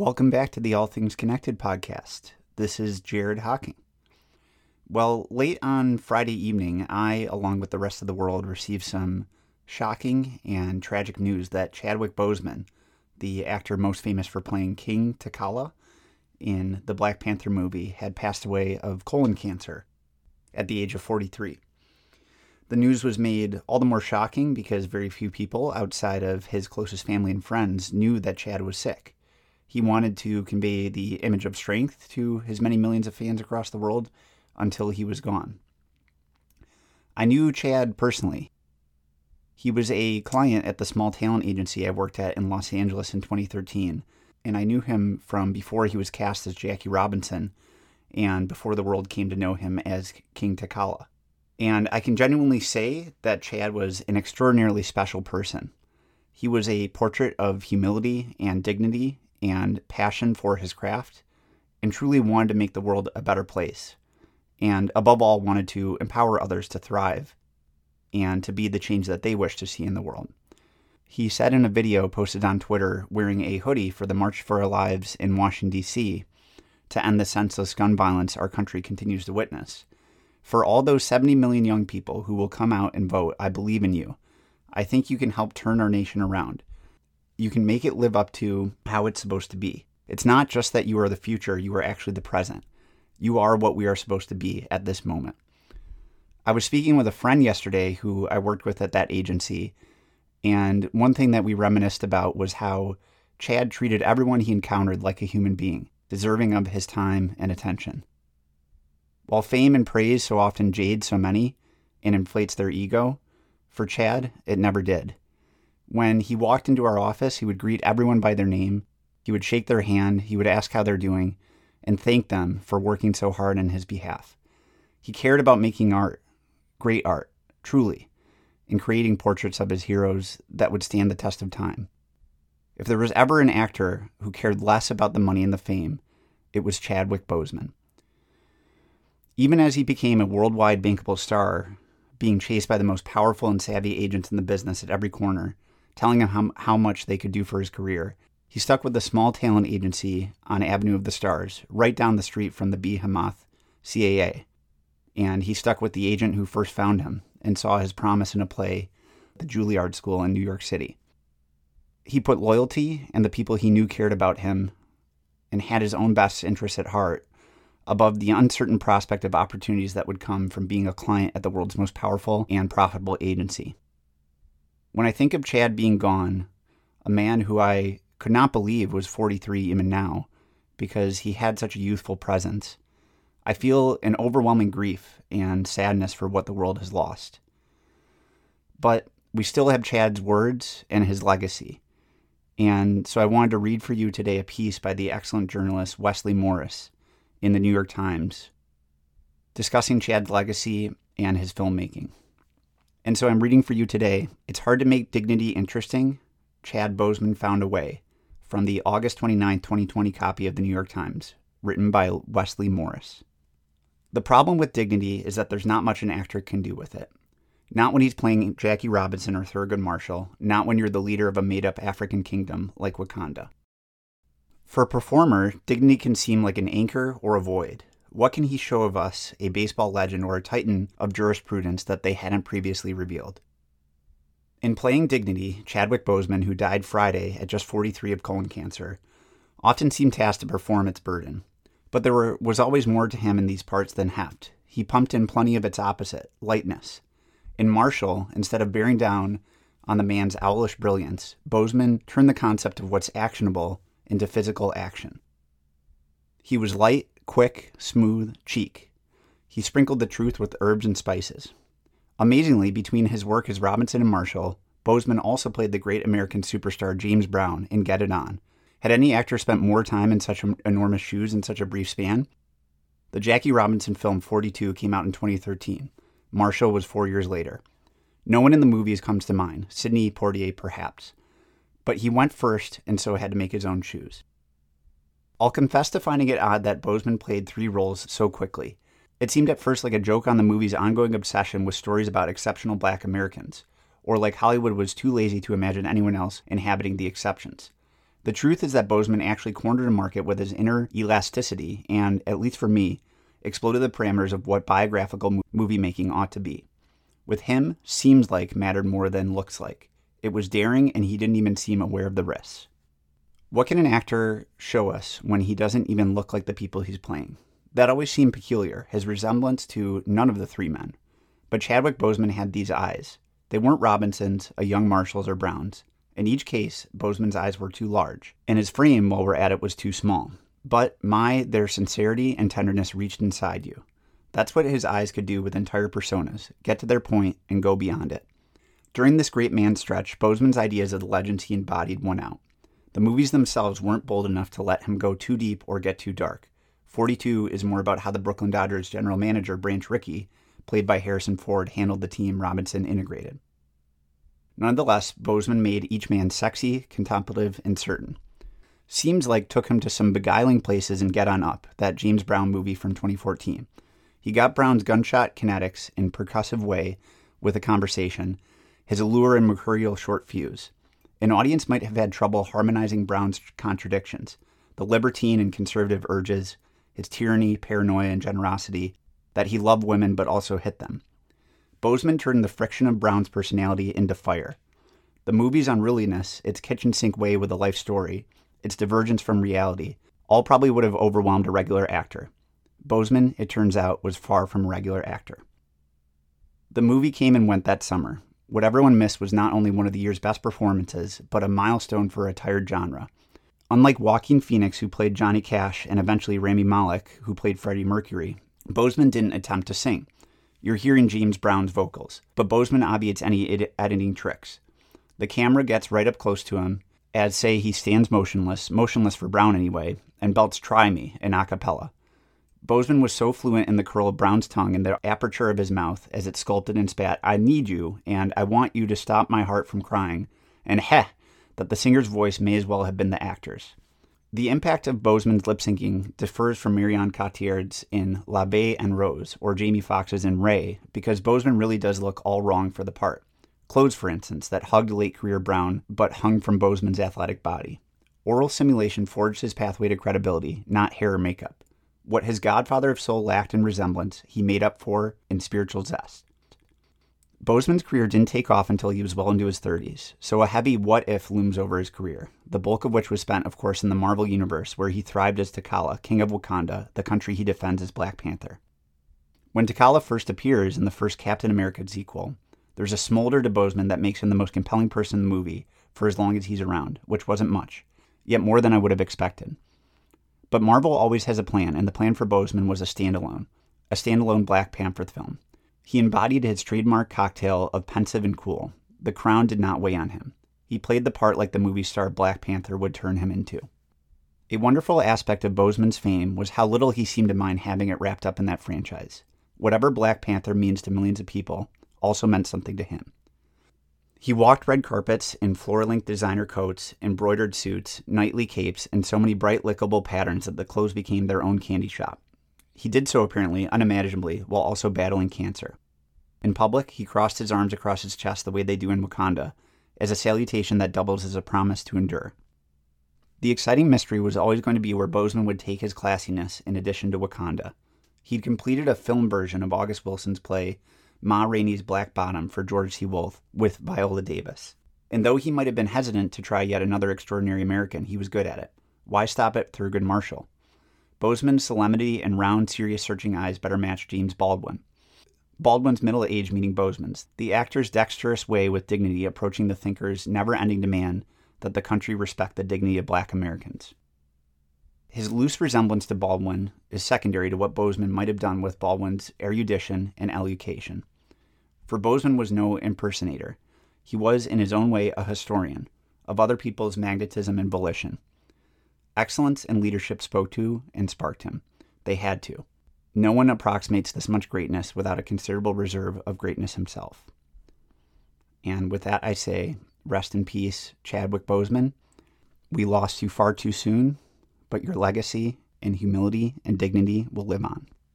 Welcome back to the All Things Connected podcast. This is Jared Hocking. Well, late on Friday evening, I, along with the rest of the world, received some shocking and tragic news that Chadwick Boseman, the actor most famous for playing King T'Challa in the Black Panther movie, had passed away of colon cancer at the age of 43. The news was made all the more shocking because very few people outside of his closest family and friends knew that Chad was sick. He wanted to convey the image of strength to his many millions of fans across the world until he was gone. I knew Chad personally. He was a client at the small talent agency I worked at in Los Angeles in 2013, and I knew him from before he was cast as Jackie Robinson and before the world came to know him as King T'Challa. And I can genuinely say that Chad was an extraordinarily special person. He was a portrait of humility and dignity and passion for his craft, and truly wanted to make the world a better place. And above all, wanted to empower others to thrive and to be the change that they wish to see in the world. He said in a video posted on Twitter wearing a hoodie for the March for Our Lives in Washington, D.C., to end the senseless gun violence our country continues to witness. For all those 70 million young people who will come out and vote, I believe in you. I think you can help turn our nation around you can make it live up to how it's supposed to be. It's not just that you are the future, you are actually the present. You are what we are supposed to be at this moment. I was speaking with a friend yesterday who I worked with at that agency, and one thing that we reminisced about was how Chad treated everyone he encountered like a human being, deserving of his time and attention. While fame and praise so often jade so many and inflates their ego, for Chad, it never did. When he walked into our office, he would greet everyone by their name. He would shake their hand. He would ask how they're doing and thank them for working so hard on his behalf. He cared about making art, great art, truly, and creating portraits of his heroes that would stand the test of time. If there was ever an actor who cared less about the money and the fame, it was Chadwick Boseman. Even as he became a worldwide bankable star, being chased by the most powerful and savvy agents in the business at every corner, telling him how, how much they could do for his career. He stuck with the small talent agency on Avenue of the Stars, right down the street from the Behemoth CAA. And he stuck with the agent who first found him and saw his promise in a play, the Juilliard School in New York City. He put loyalty and the people he knew cared about him and had his own best interests at heart above the uncertain prospect of opportunities that would come from being a client at the world's most powerful and profitable agency. When I think of Chad being gone, a man who I could not believe was 43 even now, because he had such a youthful presence, I feel an overwhelming grief and sadness for what the world has lost. But we still have Chad's words and his legacy. And so I wanted to read for you today a piece by the excellent journalist Wesley Morris in the New York Times discussing Chad's legacy and his filmmaking. And so I'm reading for you today. It's hard to make dignity interesting. Chad Boseman found a way from the August 29, 2020 copy of the New York Times, written by Wesley Morris. The problem with dignity is that there's not much an actor can do with it. Not when he's playing Jackie Robinson or Thurgood Marshall, not when you're the leader of a made up African kingdom like Wakanda. For a performer, dignity can seem like an anchor or a void, what can he show of us, a baseball legend or a titan of jurisprudence that they hadn't previously revealed? In playing Dignity, Chadwick Boseman, who died Friday at just 43 of colon cancer, often seemed tasked to perform its burden. But there were, was always more to him in these parts than heft. He pumped in plenty of its opposite, lightness. In Marshall, instead of bearing down on the man's owlish brilliance, Boseman turned the concept of what's actionable into physical action. He was light quick, smooth cheek. He sprinkled the truth with herbs and spices. Amazingly, between his work as Robinson and Marshall, Boseman also played the great American superstar James Brown in Get It On. Had any actor spent more time in such enormous shoes in such a brief span? The Jackie Robinson film 42 came out in 2013. Marshall was four years later. No one in the movies comes to mind, Sidney Poitier perhaps. But he went first and so had to make his own shoes. I'll confess to finding it odd that Boseman played three roles so quickly. It seemed at first like a joke on the movie's ongoing obsession with stories about exceptional black Americans, or like Hollywood was too lazy to imagine anyone else inhabiting the exceptions. The truth is that Boseman actually cornered a market with his inner elasticity and, at least for me, exploded the parameters of what biographical movie making ought to be. With him, seems like mattered more than looks like. It was daring, and he didn't even seem aware of the risks. What can an actor show us when he doesn't even look like the people he's playing? That always seemed peculiar, his resemblance to none of the three men. But Chadwick Boseman had these eyes. They weren't Robinson's, a young Marshall's, or Brown's. In each case, Boseman's eyes were too large, and his frame, while we're at it, was too small. But my, their sincerity and tenderness reached inside you. That's what his eyes could do with entire personas get to their point and go beyond it. During this great man stretch, Boseman's ideas of the legends he embodied won out. The movies themselves weren't bold enough to let him go too deep or get too dark. 42 is more about how the Brooklyn Dodgers general manager, Branch Rickey, played by Harrison Ford, handled the team Robinson integrated. Nonetheless, Boseman made each man sexy, contemplative, and certain. Seems like took him to some beguiling places in Get On Up, that James Brown movie from 2014. He got Brown's gunshot kinetics in percussive way with a conversation, his allure and mercurial short fuse. An audience might have had trouble harmonizing Brown's contradictions, the libertine and conservative urges, his tyranny, paranoia, and generosity, that he loved women but also hit them. Boseman turned the friction of Brown's personality into fire. The movie's unrealness, its kitchen sink way with a life story, its divergence from reality, all probably would have overwhelmed a regular actor. Boseman, it turns out, was far from a regular actor. The movie came and went that summer. What everyone missed was not only one of the year's best performances, but a milestone for a tired genre. Unlike Joaquin Phoenix, who played Johnny Cash, and eventually Rami Malek, who played Freddie Mercury, Boseman didn't attempt to sing. You're hearing James Brown's vocals, but Boseman obviates any ed- editing tricks. The camera gets right up close to him, as say he stands motionless, motionless for Brown anyway, and belts Try Me in a cappella. Boseman was so fluent in the curl of Brown's tongue and the aperture of his mouth as it sculpted and spat, I need you, and I want you to stop my heart from crying, and heh, that the singer's voice may as well have been the actor's. The impact of Boseman's lip syncing differs from Marion Cotillard's in La Vie en Rose or Jamie Foxx's in Ray because Boseman really does look all wrong for the part. Clothes, for instance, that hugged late career Brown but hung from Boseman's athletic body. Oral simulation forged his pathway to credibility, not hair or makeup. What his godfather of soul lacked in resemblance, he made up for in spiritual zest. Boseman's career didn't take off until he was well into his 30s, so a heavy what if looms over his career, the bulk of which was spent, of course, in the Marvel Universe, where he thrived as T'Challa, King of Wakanda, the country he defends as Black Panther. When T'Challa first appears in the first Captain America sequel, there's a smolder to Boseman that makes him the most compelling person in the movie for as long as he's around, which wasn't much, yet more than I would have expected. But Marvel always has a plan, and the plan for Boseman was a standalone, a standalone Black Panther film. He embodied his trademark cocktail of pensive and cool. The crown did not weigh on him. He played the part like the movie star Black Panther would turn him into. A wonderful aspect of Boseman's fame was how little he seemed to mind having it wrapped up in that franchise. Whatever Black Panther means to millions of people also meant something to him. He walked red carpets in floor length designer coats, embroidered suits, knightly capes, and so many bright lickable patterns that the clothes became their own candy shop. He did so apparently unimaginably while also battling cancer. In public, he crossed his arms across his chest the way they do in Wakanda, as a salutation that doubles as a promise to endure. The exciting mystery was always going to be where Boseman would take his classiness in addition to Wakanda. He'd completed a film version of August Wilson's play Ma Rainey's Black Bottom for George C. Wolfe with Viola Davis. And though he might have been hesitant to try yet another extraordinary American, he was good at it. Why stop at Thurgood Marshall? Boseman's solemnity and round, serious, searching eyes better matched James Baldwin. Baldwin's middle age meeting Boseman's, the actor's dexterous way with dignity approaching the thinker's never ending demand that the country respect the dignity of black Americans. His loose resemblance to Baldwin is secondary to what Boseman might have done with Baldwin's erudition and elocution. For Boseman was no impersonator. He was, in his own way, a historian of other people's magnetism and volition. Excellence and leadership spoke to and sparked him. They had to. No one approximates this much greatness without a considerable reserve of greatness himself. And with that, I say, rest in peace, Chadwick Boseman. We lost you far too soon, but your legacy and humility and dignity will live on.